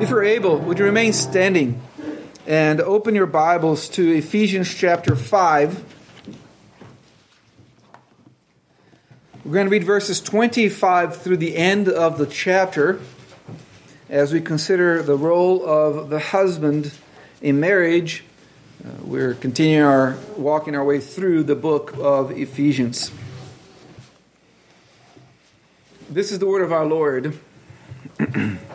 If you're able, would you remain standing and open your Bibles to Ephesians chapter 5? We're going to read verses 25 through the end of the chapter as we consider the role of the husband in marriage. Uh, we're continuing our walking our way through the book of Ephesians. This is the word of our Lord.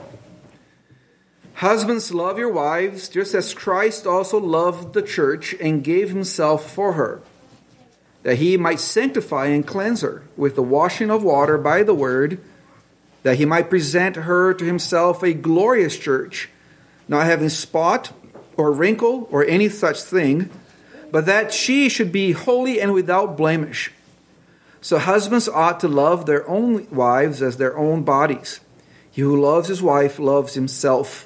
Husbands, love your wives, just as Christ also loved the church and gave himself for her, that he might sanctify and cleanse her with the washing of water by the word, that he might present her to himself a glorious church, not having spot or wrinkle or any such thing, but that she should be holy and without blemish. So husbands ought to love their own wives as their own bodies. He who loves his wife loves himself.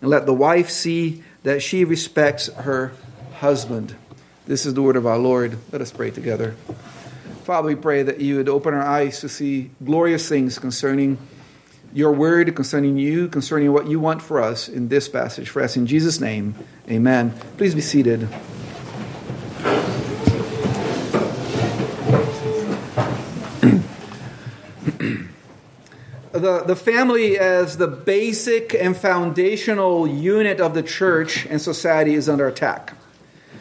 and let the wife see that she respects her husband. This is the word of our Lord. Let us pray together. Father, we pray that you would open our eyes to see glorious things concerning your word, concerning you, concerning what you want for us in this passage. For us, in Jesus' name, amen. Please be seated. The, the family as the basic and foundational unit of the church and society is under attack.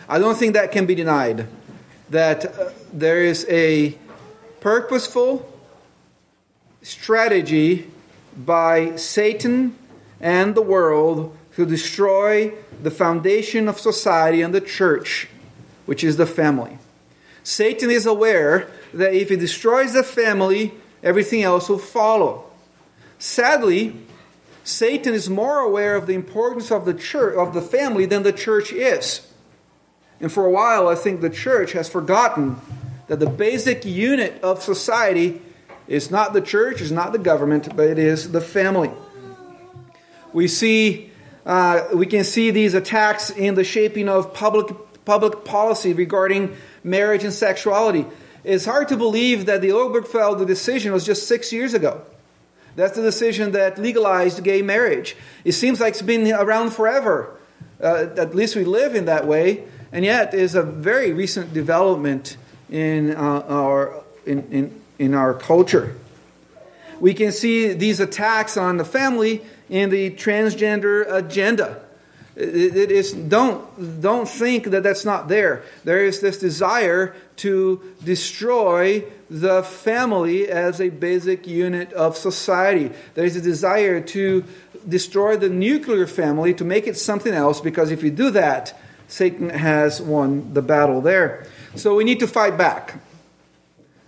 I don't think that can be denied. That uh, there is a purposeful strategy by Satan and the world to destroy the foundation of society and the church, which is the family. Satan is aware that if he destroys the family, everything else will follow. Sadly, Satan is more aware of the importance of the church of the family than the church is. And for a while I think the church has forgotten that the basic unit of society is not the church, is not the government, but it is the family. We see uh, we can see these attacks in the shaping of public public policy regarding marriage and sexuality. It's hard to believe that the Obergefell decision was just six years ago. That's the decision that legalized gay marriage. It seems like it's been around forever. Uh, at least we live in that way. And yet, is a very recent development in, uh, our, in, in, in our culture. We can see these attacks on the family in the transgender agenda. It is don't don't think that that's not there. There is this desire to destroy the family as a basic unit of society. There is a desire to destroy the nuclear family to make it something else because if you do that, Satan has won the battle there. So we need to fight back.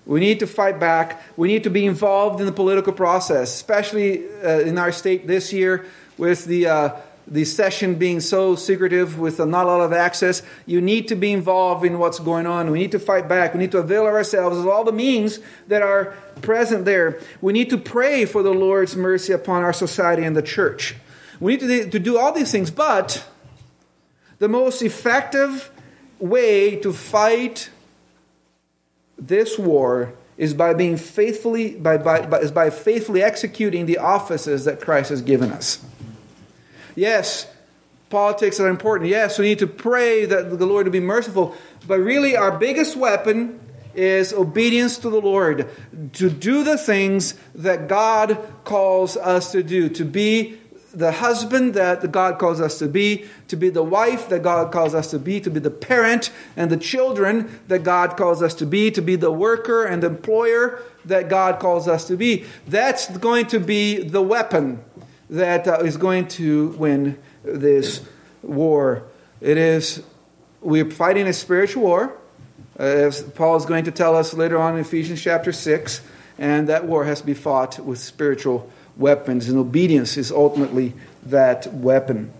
We need to fight back. We need to be involved in the political process, especially uh, in our state this year with the uh, the session being so secretive with not a lot of access, you need to be involved in what's going on. We need to fight back. We need to avail ourselves of all the means that are present there. We need to pray for the Lord's mercy upon our society and the church. We need to, do all these things, but the most effective way to fight this war is by being faithfully by, by, by, is by faithfully executing the offices that Christ has given us. Yes, politics are important. Yes, we need to pray that the Lord will be merciful. But really, our biggest weapon is obedience to the Lord, to do the things that God calls us to do, to be the husband that God calls us to be, to be the wife that God calls us to be, to be the parent and the children that God calls us to be, to be the worker and employer that God calls us to be. That's going to be the weapon that uh, is going to win this war. It is, we're fighting a spiritual war, uh, as Paul is going to tell us later on in Ephesians chapter 6, and that war has to be fought with spiritual weapons, and obedience is ultimately that weapon.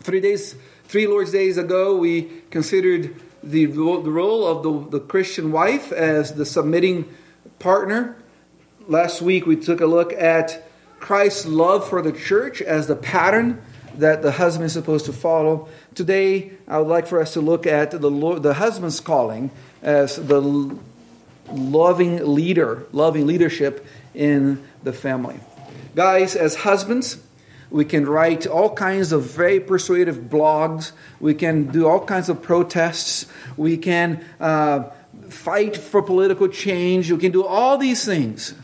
Three days, three Lord's days ago, we considered the, the role of the, the Christian wife as the submitting partner. Last week, we took a look at Christ's love for the church as the pattern that the husband is supposed to follow. Today, I would like for us to look at the, Lord, the husband's calling as the loving leader, loving leadership in the family. Guys, as husbands, we can write all kinds of very persuasive blogs. We can do all kinds of protests. We can uh, fight for political change. We can do all these things.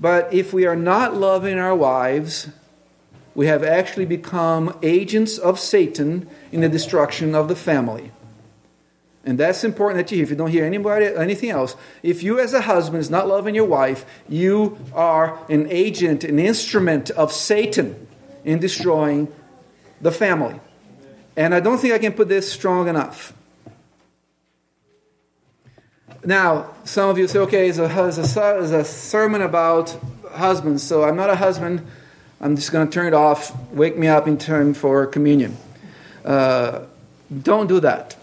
But if we are not loving our wives, we have actually become agents of Satan in the destruction of the family. And that's important that you hear. If you don't hear anybody, anything else, if you as a husband is not loving your wife, you are an agent, an instrument of Satan in destroying the family. And I don't think I can put this strong enough. Now, some of you say, okay, it's a, it's a, it's a sermon about husbands, so I'm not a husband. I'm just going to turn it off. Wake me up in time for communion. Uh, don't do that,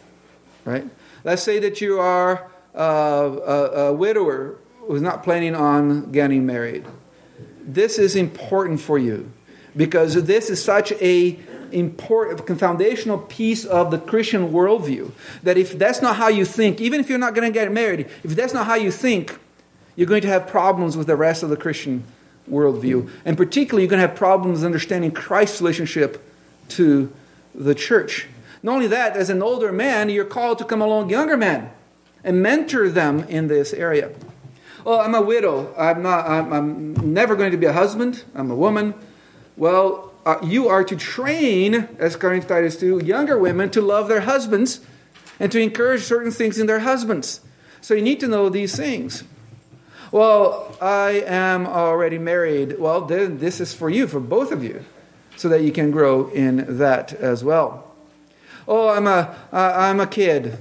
right? Let's say that you are uh, a, a widower who's not planning on getting married. This is important for you because this is such a important foundational piece of the Christian worldview that if that's not how you think, even if you're not going to get married, if that's not how you think, you're going to have problems with the rest of the Christian worldview. And particularly, you're going to have problems understanding Christ's relationship to the church. Not only that, as an older man, you're called to come along younger men and mentor them in this area. Well, I'm a widow. I'm not. I'm, I'm never going to be a husband. I'm a woman. Well, uh, you are to train, as according to Titus 2, younger women to love their husbands and to encourage certain things in their husbands. So you need to know these things. Well, I am already married. Well, then this is for you, for both of you, so that you can grow in that as well. Oh, I'm a, I'm a kid.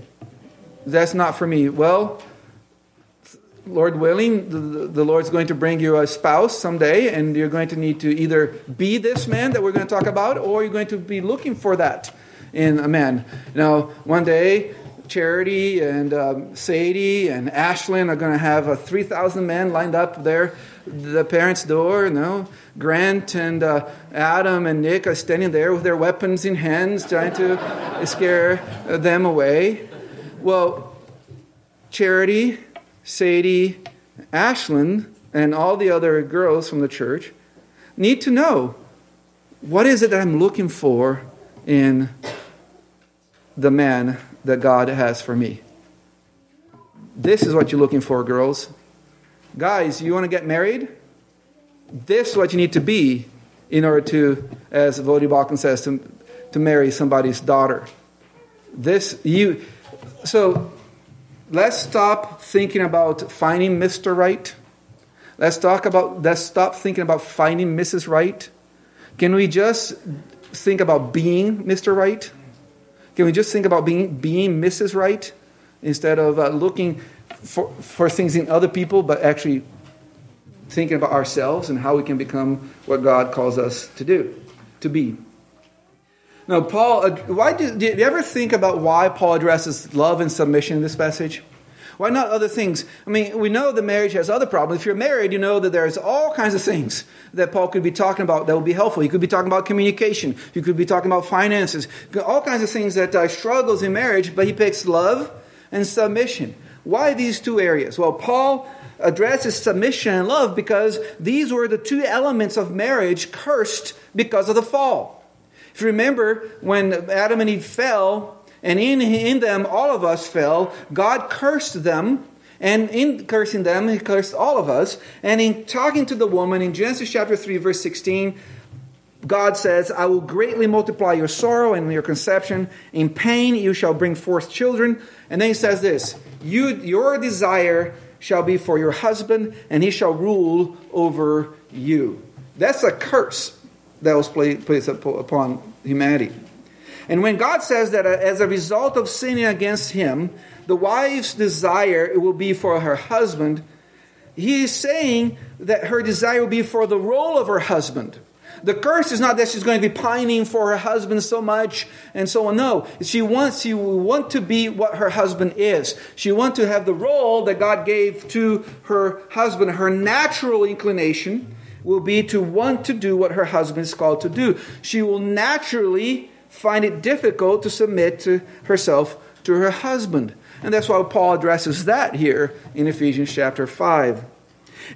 That's not for me. Well, Lord willing, the, the, Lord's going to bring you a spouse someday, and you're going to need to either be this man that we're going to talk about, or you're going to be looking for that in a man. Now, one day, Charity and um, Sadie and Ashlyn are going to have a 3,000 men lined up there, the parents' door. You know, Grant and uh, Adam and Nick are standing there with their weapons in hands, trying to scare them away. Well, Charity Sadie, Ashlyn, and all the other girls from the church need to know what is it that I'm looking for in the man that God has for me. This is what you're looking for, girls. Guys, you want to get married? This is what you need to be in order to, as Voddie Baucham says, to, to marry somebody's daughter. This, you, so let's stop thinking about finding Mr. Right. Let's talk about let's stop thinking about finding Mrs. Right. Can we just think about being Mr. Right? Can we just think about being being Mrs. Right instead of uh, looking for for things in other people, but actually thinking about ourselves and how we can become what God calls us to do, to be. Now, Paul, uh, why do, do you ever think about why Paul addresses love and submission in this passage? Why not other things? I mean, we know that marriage has other problems. If you're married, you know that there's all kinds of things that Paul could be talking about that would be helpful. He could be talking about communication. He could be talking about finances. All kinds of things that uh, struggles in marriage, but he picks love and submission. Why these two areas? Well, Paul addresses submission and love because these were the two elements of marriage cursed because of the fall. If you remember, when Adam and Eve fell, and in, in them all of us fell, God cursed them. And in cursing them, he cursed all of us. And in talking to the woman in Genesis chapter 3, verse 16, God says, I will greatly multiply your sorrow and your conception. In pain you shall bring forth children. And then he says this you, Your desire shall be for your husband, and he shall rule over you. That's a curse that was placed upon humanity. And when God says that uh, as a result of sinning against him, the wife's desire will be for her husband, he is saying that her desire will be for the role of her husband. The curse is not that she's going to be pining for her husband so much and so on. No, she wants she will want to be what her husband is. She wants to have the role that God gave to her husband. Her natural inclination will be to want to do what her husband is called to do. She will naturally find it difficult to submit to herself to her husband. And that's why Paul addresses that here in Ephesians chapter 5.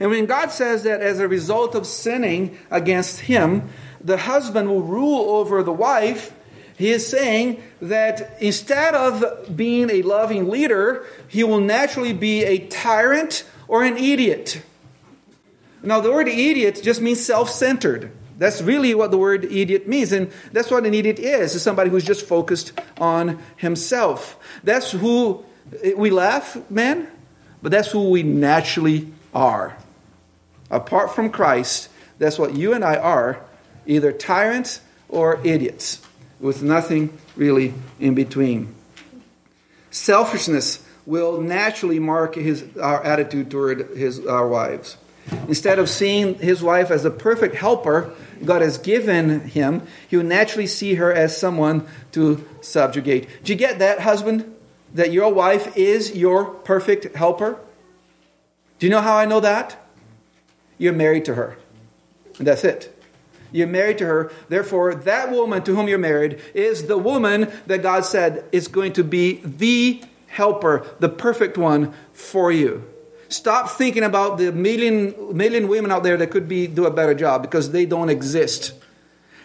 And when God says that as a result of sinning against him, the husband will rule over the wife, he is saying that instead of being a loving leader, he will naturally be a tyrant or an idiot. Now, the word idiot just means self centered. That's really what the word idiot means. And that's what an idiot is, is somebody who's just focused on himself. That's who eh, we laugh, man, but that's who we naturally are. Apart from Christ, that's what you and I are either tyrants or idiots, with nothing really in between. Selfishness will naturally mark his, our attitude toward his, our wives. Instead of seeing his wife as a perfect helper God has given him, he will naturally see her as someone to subjugate. Do you get that, husband? That your wife is your perfect helper? Do you know how I know that? You're married to her. And that's it. You're married to her. Therefore, that woman to whom you're married is the woman that God said is going to be the helper, the perfect one for you. Stop thinking about the million, million women out there that could be, do a better job because they don't exist.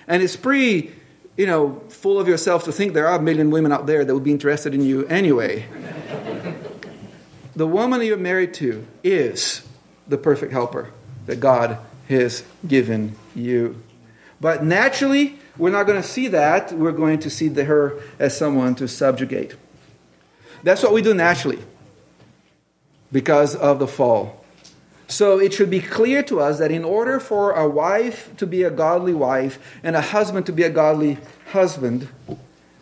And it's pretty, you know, full of yourself to think there are a million women out there that would be interested in you anyway. the woman you're married to is the perfect helper that God has given you. But naturally, we're not going to see that. We're going to see her as someone to subjugate. That's what we do naturally because of the fall. So it should be clear to us that in order for a wife to be a godly wife and a husband to be a godly husband,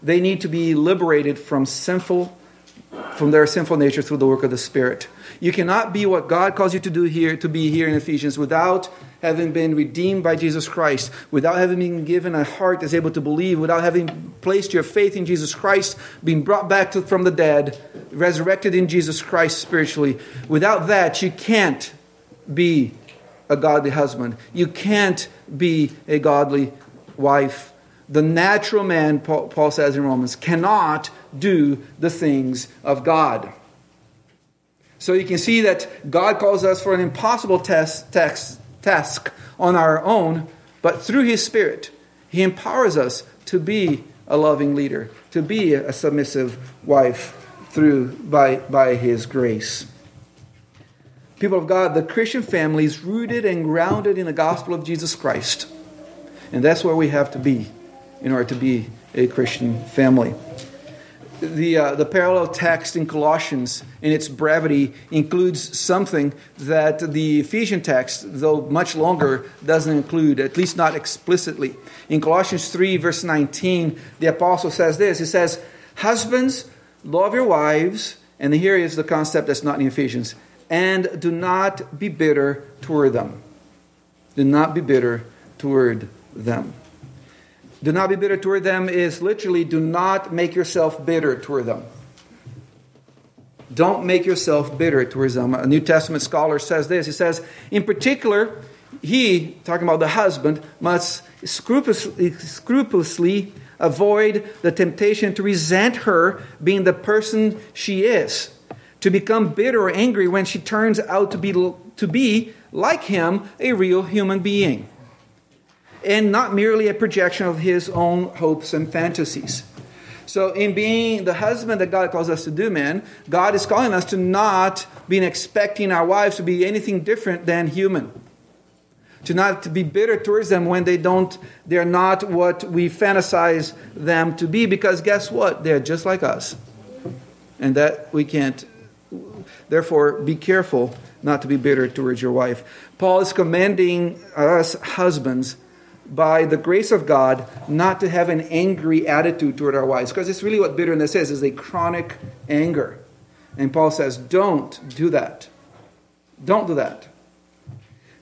they need to be liberated from sinful from their sinful nature through the work of the Spirit. You cannot be what God calls you to do here, to be here in Ephesians, without having been redeemed by Jesus Christ, without having been given a heart that's able to believe, without having placed your faith in Jesus Christ, being brought back to, from the dead, resurrected in Jesus Christ spiritually. Without that, you can't be a godly husband. You can't be a godly wife. The natural man, Paul says in Romans, cannot do the things of God. So you can see that God calls us for an impossible test, task on our own, but through His Spirit, He empowers us to be a loving leader, to be a submissive wife through by, by His grace. People of God, the Christian family is rooted and grounded in the gospel of Jesus Christ. And that's where we have to be in order to be a Christian family the, uh, the parallel text in Colossians, in its brevity, includes something that the Ephesian text, though much longer, doesn't include, at least not explicitly. In Colossians 3, verse 19, the apostle says this He says, Husbands, love your wives, and here is the concept that's not in Ephesians, and do not be bitter toward them. Do not be bitter toward them. Do not be bitter toward them is literally do not make yourself bitter toward them. Don't make yourself bitter towards them. A New Testament scholar says this. He says, in particular, he, talking about the husband, must scrupulously, scrupulously avoid the temptation to resent her being the person she is, to become bitter or angry when she turns out to be, to be like him, a real human being and not merely a projection of his own hopes and fantasies. So, in being the husband that God calls us to do, man, God is calling us to not be expecting our wives to be anything different than human. To not to be bitter towards them when they don't, they're not what we fantasize them to be, because guess what? They're just like us. And that we can't. Therefore, be careful not to be bitter towards your wife. Paul is commanding us husbands by the grace of God, not to have an angry attitude toward our wives. Because it's really what bitterness is, is a chronic anger. And Paul says, don't do that. Don't do that.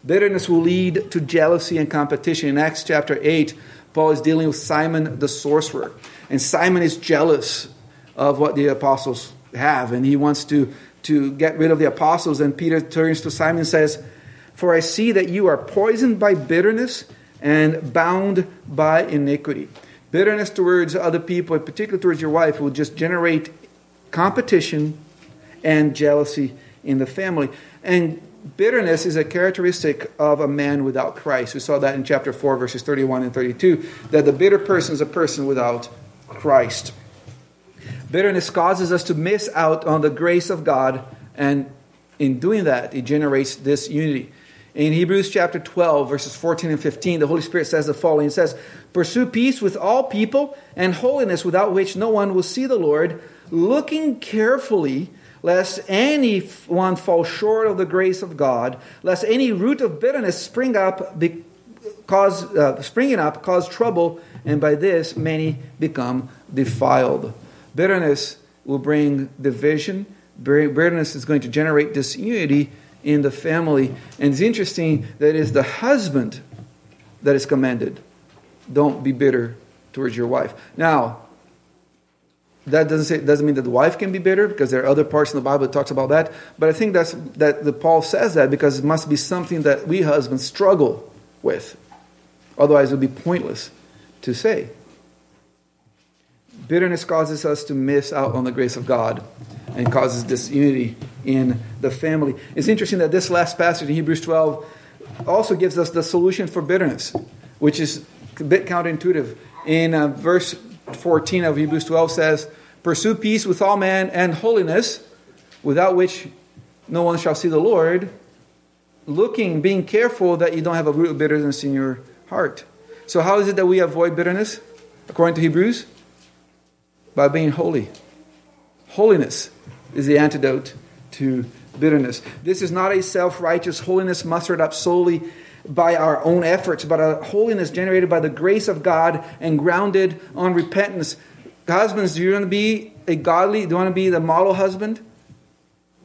Bitterness will lead to jealousy and competition. In Acts chapter 8, Paul is dealing with Simon the sorcerer. And Simon is jealous of what the apostles have, and he wants to, to get rid of the apostles. And Peter turns to Simon and says, For I see that you are poisoned by bitterness and bound by iniquity. Bitterness towards other people, particularly towards your wife, will just generate competition and jealousy in the family. And bitterness is a characteristic of a man without Christ. We saw that in chapter 4, verses 31 and 32, that the bitter person is a person without Christ. Bitterness causes us to miss out on the grace of God, and in doing that, it generates this unity. In Hebrews chapter 12, verses 14 and 15, the Holy Spirit says the following It says, Pursue peace with all people and holiness without which no one will see the Lord, looking carefully lest any one fall short of the grace of God, lest any root of bitterness spring up, be, cause, uh, springing up cause trouble, and by this many become defiled. Bitterness will bring division. Bitterness is going to generate disunity in the family. And it's interesting that it is the husband that is commanded. Don't be bitter towards your wife. Now, that doesn't say, doesn't mean that the wife can be bitter because there are other parts in the Bible that talks about that. But I think that's that the Paul says that because it must be something that we husbands struggle with. Otherwise, it would be pointless to say. Bitterness causes us to miss out on the grace of God and causes disunity in the family. It's interesting that this last passage in Hebrews 12 also gives us the solution for bitterness, which is a bit counterintuitive. In uh, verse 14 of Hebrews 12 says, Pursue peace with all men and holiness, without which no one shall see the Lord. Looking, being careful that you don't have a root of bitterness in your heart. So, how is it that we avoid bitterness? According to Hebrews, by being holy. Holiness is the antidote to bitterness. This is not a self righteous holiness mustered up solely by our own efforts, but a holiness generated by the grace of God and grounded on repentance. Husbands, do you want to be a godly, do you want to be the model husband?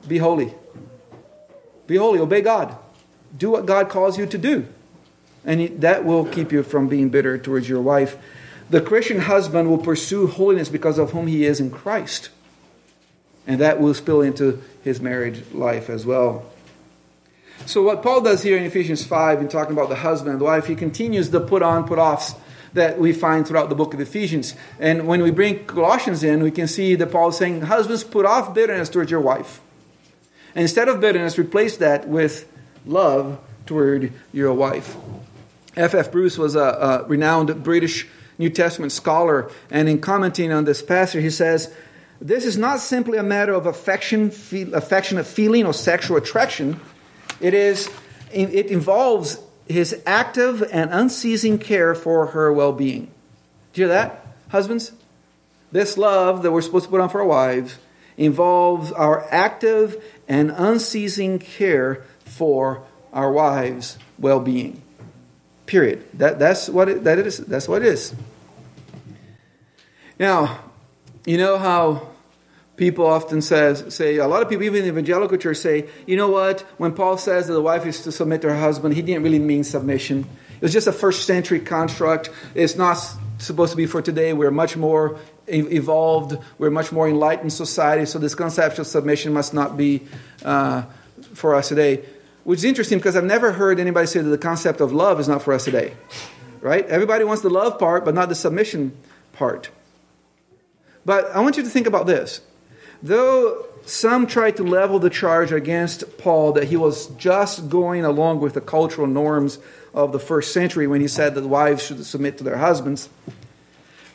Be holy. Be holy, obey God. Do what God calls you to do. And that will keep you from being bitter towards your wife. The Christian husband will pursue holiness because of whom he is in Christ. And that will spill into his marriage life as well. So, what Paul does here in Ephesians 5, in talking about the husband and the wife, he continues the put on, put offs that we find throughout the book of Ephesians. And when we bring Colossians in, we can see that Paul is saying, Husbands, put off bitterness towards your wife. And instead of bitterness, replace that with love toward your wife. F. F. Bruce was a, a renowned British New Testament scholar, and in commenting on this passage, he says, This is not simply a matter of affection, affectionate feeling or sexual attraction it is it involves his active and unceasing care for her well-being. Do you hear that, husbands? This love that we're supposed to put on for our wives involves our active and unceasing care for our wives' well-being. Period. That, that's what it, that it is. That's what it is. Now, you know how people often says say a lot of people even in the evangelical church say you know what? When paul says that the wife is to submit to her husband he didn't really mean submission. It was just a first century construct. It's not supposed to be for today. We're much more evolved. We're much more enlightened society. So this concept of submission must not be uh, for us today which is interesting because i've never heard anybody say that the concept of love is not for us today right? Everybody wants the love part but not the submission part. But i want you to think about this. Though some tried to level the charge against Paul that he was just going along with the cultural norms of the first century when he said that wives should submit to their husbands,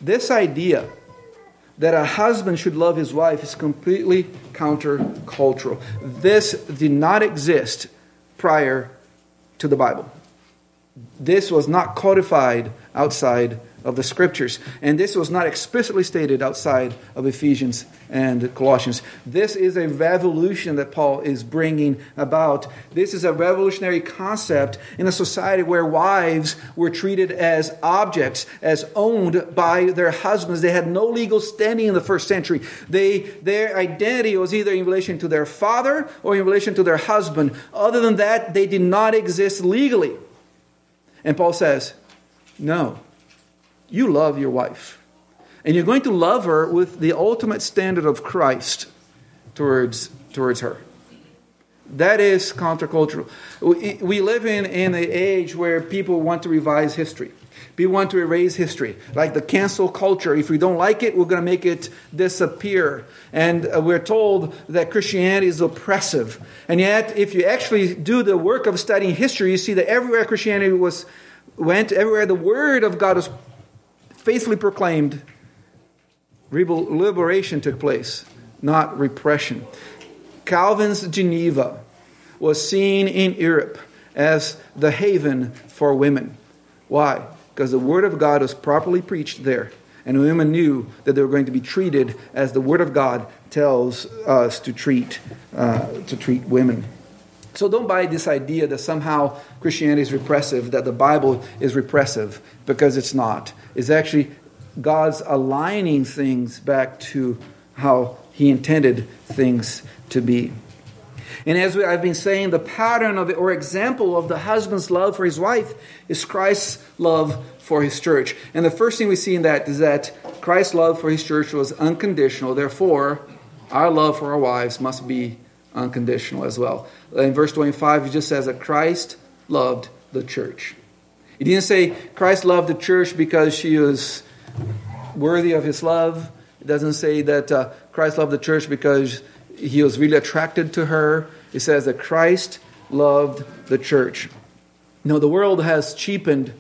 this idea that a husband should love his wife is completely countercultural. This did not exist prior to the Bible. This was not codified outside of the scriptures. And this was not explicitly stated outside of Ephesians and Colossians. This is a revolution that Paul is bringing about. This is a revolutionary concept in a society where wives were treated as objects, as owned by their husbands. They had no legal standing in the first century. They, their identity was either in relation to their father or in relation to their husband. Other than that, they did not exist legally. And Paul says, No, you love your wife. And you're going to love her with the ultimate standard of Christ towards, towards her. That is countercultural. We, we live in, in an age where people want to revise history. People want to erase history. Like the cancel culture. If we don't like it, we're going to make it disappear. And uh, we're told that Christianity is oppressive. And yet, if you actually do the work of studying history, you see that everywhere Christianity was went, everywhere the word of God was faithfully proclaimed, liberation took place, not repression. Calvin's Geneva was seen in Europe as the haven for women. Why? Because the Word of God was properly preached there, and women knew that they were going to be treated as the Word of God tells us to treat uh, to treat women. So don't buy this idea that somehow Christianity is repressive, that the Bible is repressive, because it's not. It's actually God's aligning things back to how He intended things to be. And as we, I've been saying, the pattern of the, or example of the husband's love for his wife is Christ's love for his church. And the first thing we see in that is that Christ's love for his church was unconditional. Therefore, our love for our wives must be unconditional as well. In verse 25, he just says that Christ loved the church. He didn't say Christ loved the church because she was worthy of his love. It doesn't say that uh, Christ loved the church because he was really attracted to her. It says that Christ loved the church. You the world has cheapened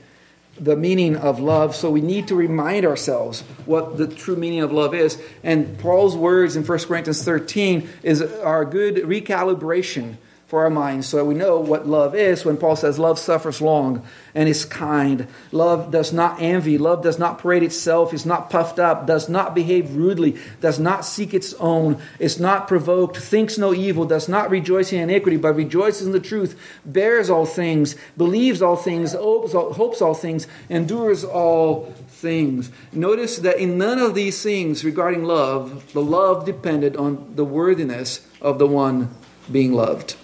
the meaning of love, so we need to remind ourselves what the true meaning of love is. And Paul's words in 1 Corinthians 13 is our good recalibration for our minds so we know what love is when Paul says love suffers long and is kind. Love does not envy. Love does not parade itself, is not puffed up, does not behave rudely, does not seek its own, is not provoked, thinks no evil, does not rejoice in iniquity, but rejoices in the truth, bears all things, believes all things, hopes all, hopes all things, endures all things. Notice that in none of these things regarding love, the love depended on the worthiness of the one being loved.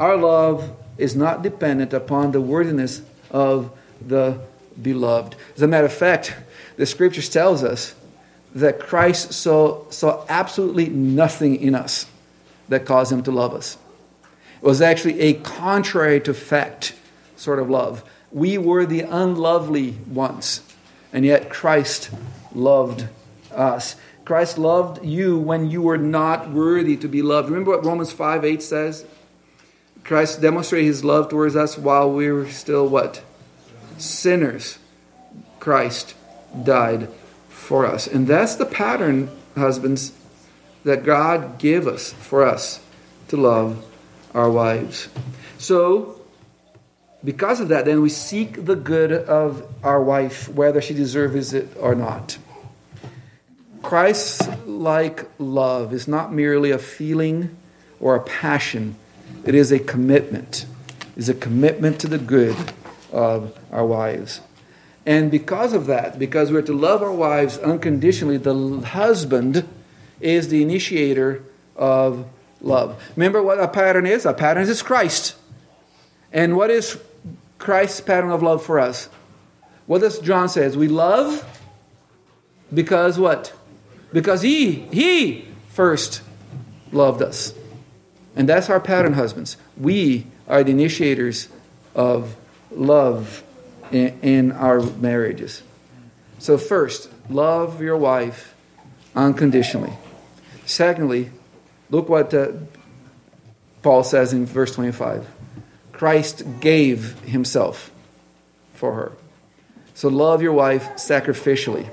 Our love is not dependent upon the worthiness of the beloved. As a matter of fact, the scriptures tells us that Christ saw, saw absolutely nothing in us that caused him to love us. It was actually a contrary to fact sort of love. We were the unlovely ones, and yet Christ loved us. Christ loved you when you were not worthy to be loved. Remember what Romans 5 8 says? Christ demonstrated his love towards us while we were still what? Sinners. Christ died for us. And that's the pattern, husbands, that God gave us for us to love our wives. So, because of that, then we seek the good of our wife, whether she deserves it or not. Christ like love is not merely a feeling or a passion it is a commitment. It is a commitment to the good of our wives. And because of that, because we're to love our wives unconditionally, the husband is the initiator of love. Remember what a pattern is? A pattern is Christ. And what is Christ's pattern of love for us? What does John says? We love because what? Because he he first loved us. And that's our pattern, husbands. We are the initiators of love in, in our marriages. So, first, love your wife unconditionally. Secondly, look what uh, Paul says in verse 25 Christ gave himself for her. So, love your wife sacrificially.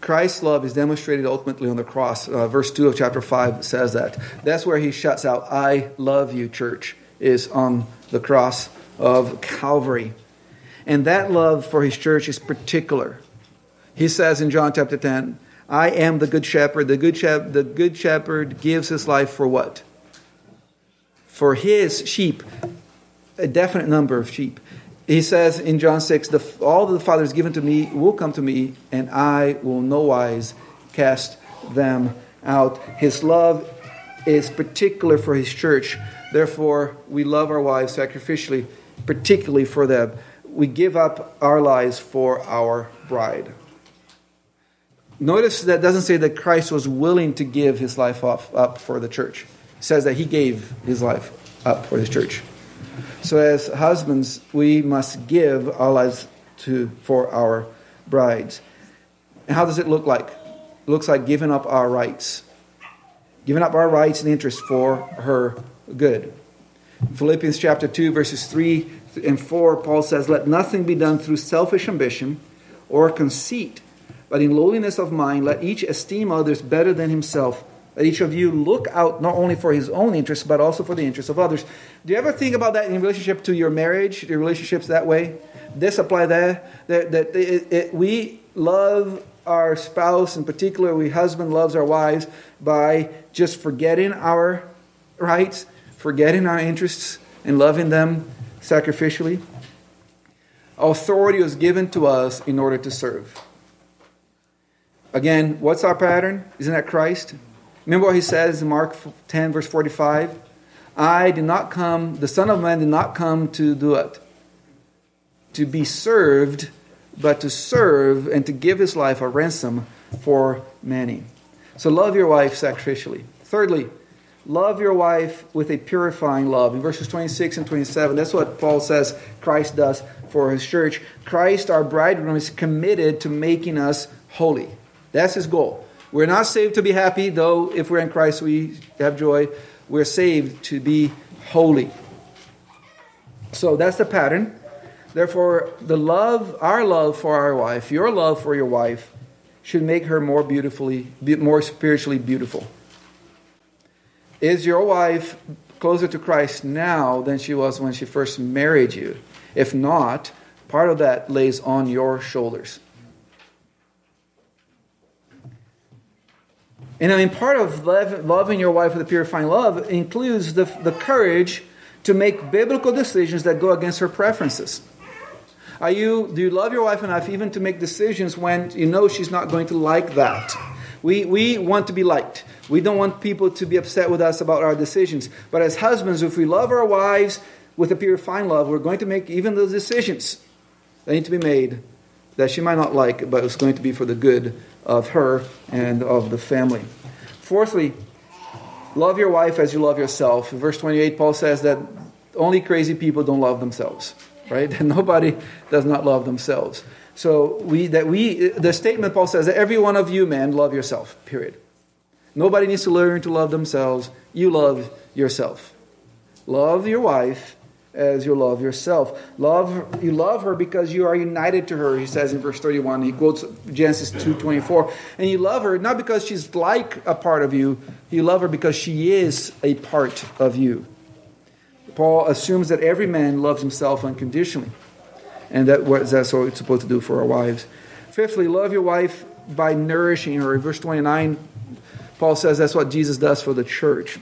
Christ's love is demonstrated ultimately on the cross. Uh, verse 2 of chapter 5 says that. That's where he shuts out, I love you, church, is on the cross of Calvary. And that love for his church is particular. He says in John chapter 10, I am the good shepherd. The good, shep- the good shepherd gives his life for what? For his sheep, a definite number of sheep. He says in John 6, the, All the Father has given to me will come to me, and I will no wise cast them out. His love is particular for his church. Therefore, we love our wives sacrificially, particularly for them. We give up our lives for our bride. Notice that doesn't say that Christ was willing to give his life off, up for the church. It says that he gave his life up for his church. So, as husbands, we must give lives to, for our brides. How does it look like? It looks like giving up our rights, giving up our rights and interests for her good. Philippians chapter 2, verses 3 and 4, Paul says, Let nothing be done through selfish ambition or conceit but in lowliness of mind, let each esteem others better than himself. Let each of you look out not only for his own interests, but also for the interests of others. Do you ever think about that in relationship to your marriage, your relationships that way? This apply there. That, that it, it, we love our spouse, in particular, we husband loves our wives by just forgetting our rights, forgetting our interests, and loving them sacrificially. Authority was given to us in order to serve. Again, what's our pattern? Isn't that Christ? Remember what he says in Mark 10, verse 45? I did not come, the Son of Man did not come to do it, to be served, but to serve and to give his life a ransom for many. So love your wife sacrificially. Thirdly, love your wife with a purifying love. In verses 26 and 27, that's what Paul says Christ does for his church. Christ, our bridegroom, is committed to making us holy. That's his goal. We're not saved to be happy, though if we're in Christ we have joy. We're saved to be holy. So that's the pattern. Therefore, the love, our love for our wife, your love for your wife, should make her more beautifully, more spiritually beautiful. Is your wife closer to Christ now than she was when she first married you? If not, part of that lays on your shoulders. And I mean, part of love, loving your wife with a purifying love includes the, the courage to make biblical decisions that go against her preferences. Are you, do you love your wife enough even to make decisions when you know she's not going to like that? We, we want to be liked. We don't want people to be upset with us about our decisions. But as husbands, if we love our wives with a purifying love, we're going to make even those decisions that need to be made that she might not like, but it's going to be for the good of her and of the family. Fourthly, love your wife as you love yourself. In verse 28, Paul says that only crazy people don't love themselves, right? Nobody does not love themselves. So we that we the statement Paul says that every one of you men love yourself. Period. Nobody needs to learn to love themselves. You love yourself. Love your wife as you love yourself. Love you love her because you are united to her, he says in verse 31. He quotes Genesis 2:24. And you love her not because she's like a part of you, you love her because she is a part of you. Paul assumes that every man loves himself unconditionally. And that that's what it's supposed to do for our wives. Fifthly, love your wife by nourishing her. In verse 29, Paul says that's what Jesus does for the church.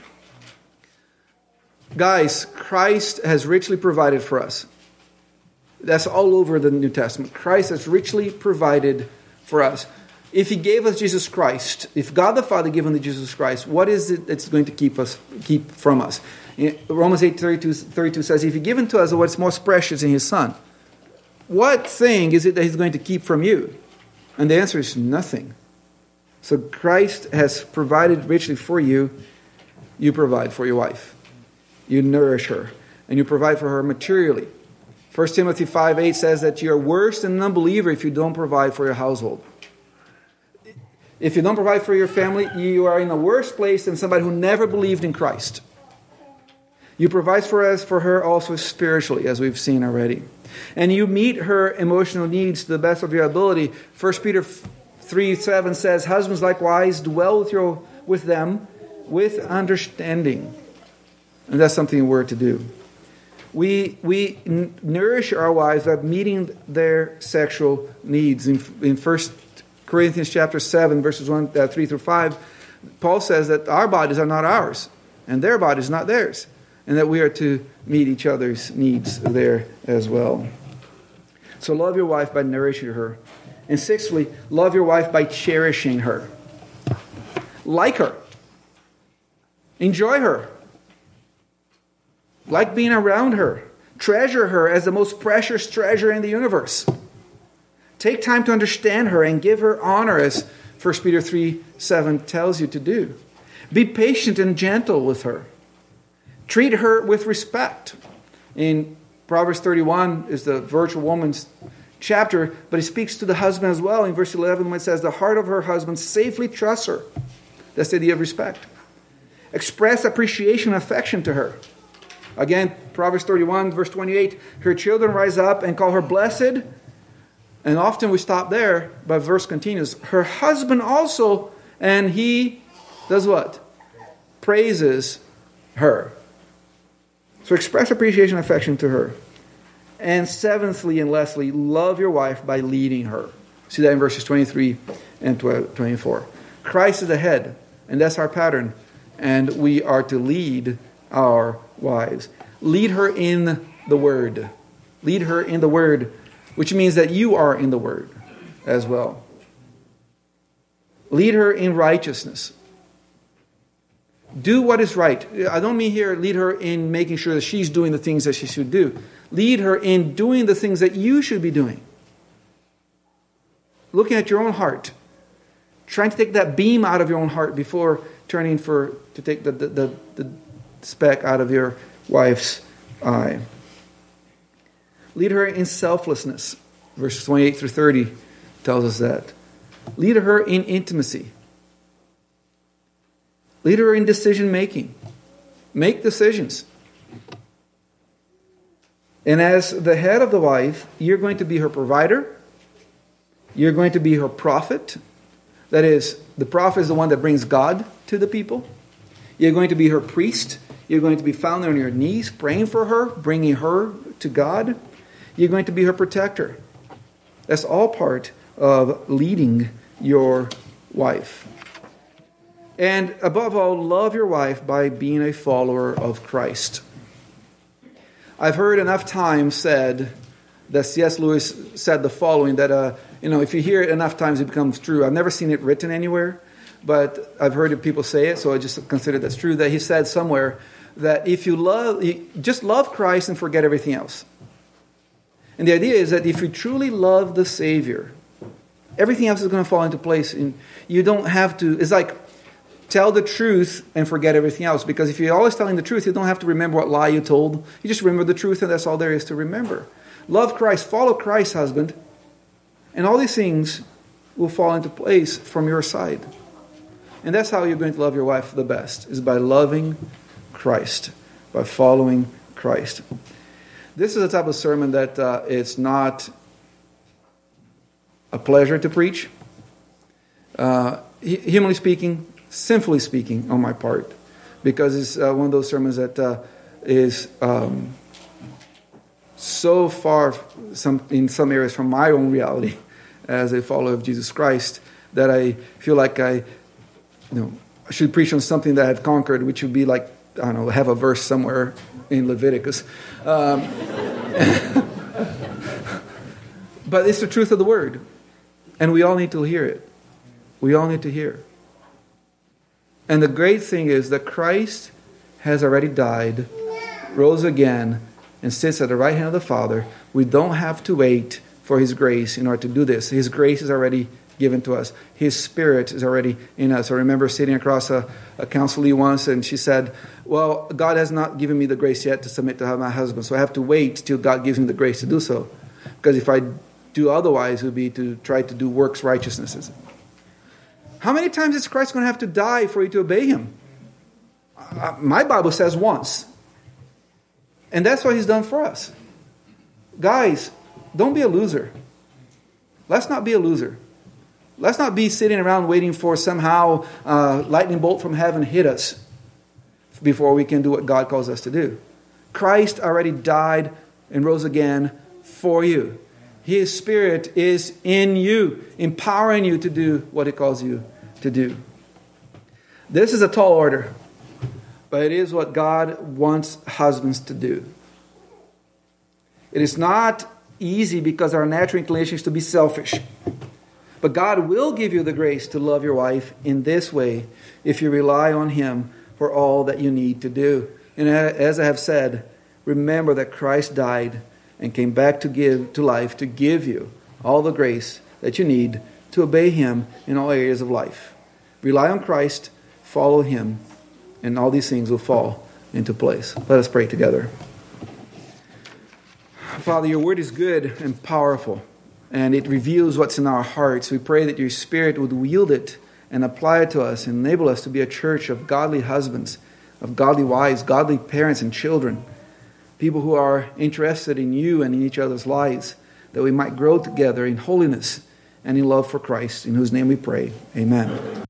Guys, Christ has richly provided for us. That's all over the New Testament. Christ has richly provided for us. If He gave us Jesus Christ, if God the Father gave Him us Jesus Christ, what is it that's going to keep us keep from us? Romans 8 32, 32 says, If He given to us what's most precious in His Son, what thing is it that He's going to keep from you? And the answer is nothing. So Christ has provided richly for you, you provide for your wife you nourish her, and you provide for her materially. 1 Timothy 5 8 says that you're worse than an unbeliever if you don't provide for your household. If you don't provide for your family, you are in a worse place than somebody who never believed in Christ. You provide for us for her also spiritually, as we've seen already. And you meet her emotional needs to the best of your ability. 1 Peter 3 7 says, Husbands likewise dwell with, your, with them with understanding and that's something we're to do. We, we n- nourish our wives by meeting their sexual needs. In, in 1 Corinthians chapter 7, verses 1, uh, 3 through 5, Paul says that our bodies are not ours, and their bodies not theirs, and that we are to meet each other's needs there as well. So love your wife by nourishing her. And sixthly, love your wife by cherishing her. Like her. Enjoy her. Like being around her. Treasure her as the most precious treasure in the universe. Take time to understand her and give her honor, as 1 Peter 3 7 tells you to do. Be patient and gentle with her. Treat her with respect. In Proverbs 31 is the virtual woman's chapter, but it speaks to the husband as well in verse 11 when it says, The heart of her husband safely trusts her. That's the idea of respect. Express appreciation and affection to her. Again, Proverbs 31, verse 28 Her children rise up and call her blessed. And often we stop there, but verse continues. Her husband also, and he does what? Praises her. So express appreciation and affection to her. And seventhly and lastly, love your wife by leading her. See that in verses 23 and 24. Christ is the head, and that's our pattern. And we are to lead our wives. Lead her in the Word. Lead her in the Word, which means that you are in the Word as well. Lead her in righteousness. Do what is right. I don't mean here lead her in making sure that she's doing the things that she should do. Lead her in doing the things that you should be doing. Looking at your own heart. Trying to take that beam out of your own heart before turning for to take the, the, the, the speck out of your wife's eye. Lead her in selflessness. Verses 28 through 30 tells us that. Lead her in intimacy. Lead her in decision making. Make decisions. And as the head of the wife, you're going to be her provider. You're going to be her prophet. That is, the prophet is the one that brings God to the people. You're going to be her priest. You're going to be found there on your knees praying for her, bringing her to God. You're going to be her protector. That's all part of leading your wife. And above all, love your wife by being a follower of Christ. I've heard enough times said that C.S. Lewis said the following that, uh, you know, if you hear it enough times, it becomes true. I've never seen it written anywhere, but I've heard people say it, so I just consider that's true. That he said somewhere that if you love, you just love Christ and forget everything else. And the idea is that if you truly love the Savior, everything else is going to fall into place. And you don't have to, it's like tell the truth and forget everything else. Because if you're always telling the truth, you don't have to remember what lie you told. You just remember the truth, and that's all there is to remember. Love Christ, follow Christ, husband, and all these things will fall into place from your side. And that's how you're going to love your wife the best, is by loving Christ, by following Christ. This is a type of sermon that uh, it's not a pleasure to preach. Uh, humanly speaking, sinfully speaking, on my part, because it's uh, one of those sermons that uh, is um, so far, some, in some areas, from my own reality as a follower of Jesus Christ that I feel like I, you know, I should preach on something that I've conquered, which would be like I don't know, have a verse somewhere in Leviticus. Um, but it's the truth of the word, and we all need to hear it. We all need to hear. And the great thing is that Christ has already died, rose again, and sits at the right hand of the Father. We don't have to wait for His grace in order to do this. His grace is already given to us. His Spirit is already in us. I remember sitting across a, a counselee once, and she said, Well, God has not given me the grace yet to submit to my husband, so I have to wait till God gives me the grace to do so. Because if I do otherwise, it would be to try to do works righteousnesses. How many times is Christ going to have to die for you to obey him? Uh, my Bible says once. And that's what he's done for us. Guys, don't be a loser. Let's not be a loser. Let's not be sitting around waiting for somehow uh, lightning bolt from heaven hit us before we can do what God calls us to do. Christ already died and rose again for you. His Spirit is in you, empowering you to do what He calls you to do. This is a tall order, but it is what God wants husbands to do. It is not easy because our natural inclination is to be selfish. But God will give you the grace to love your wife in this way if you rely on Him for all that you need to do. And as I have said, remember that Christ died and came back to give to life to give you all the grace that you need to obey him in all areas of life. Rely on Christ, follow him, and all these things will fall into place. Let us pray together. Father, your word is good and powerful, and it reveals what's in our hearts. We pray that your spirit would wield it and apply it to us and enable us to be a church of godly husbands, of godly wives, godly parents and children people who are interested in you and in each other's lives, that we might grow together in holiness and in love for Christ, in whose name we pray. Amen.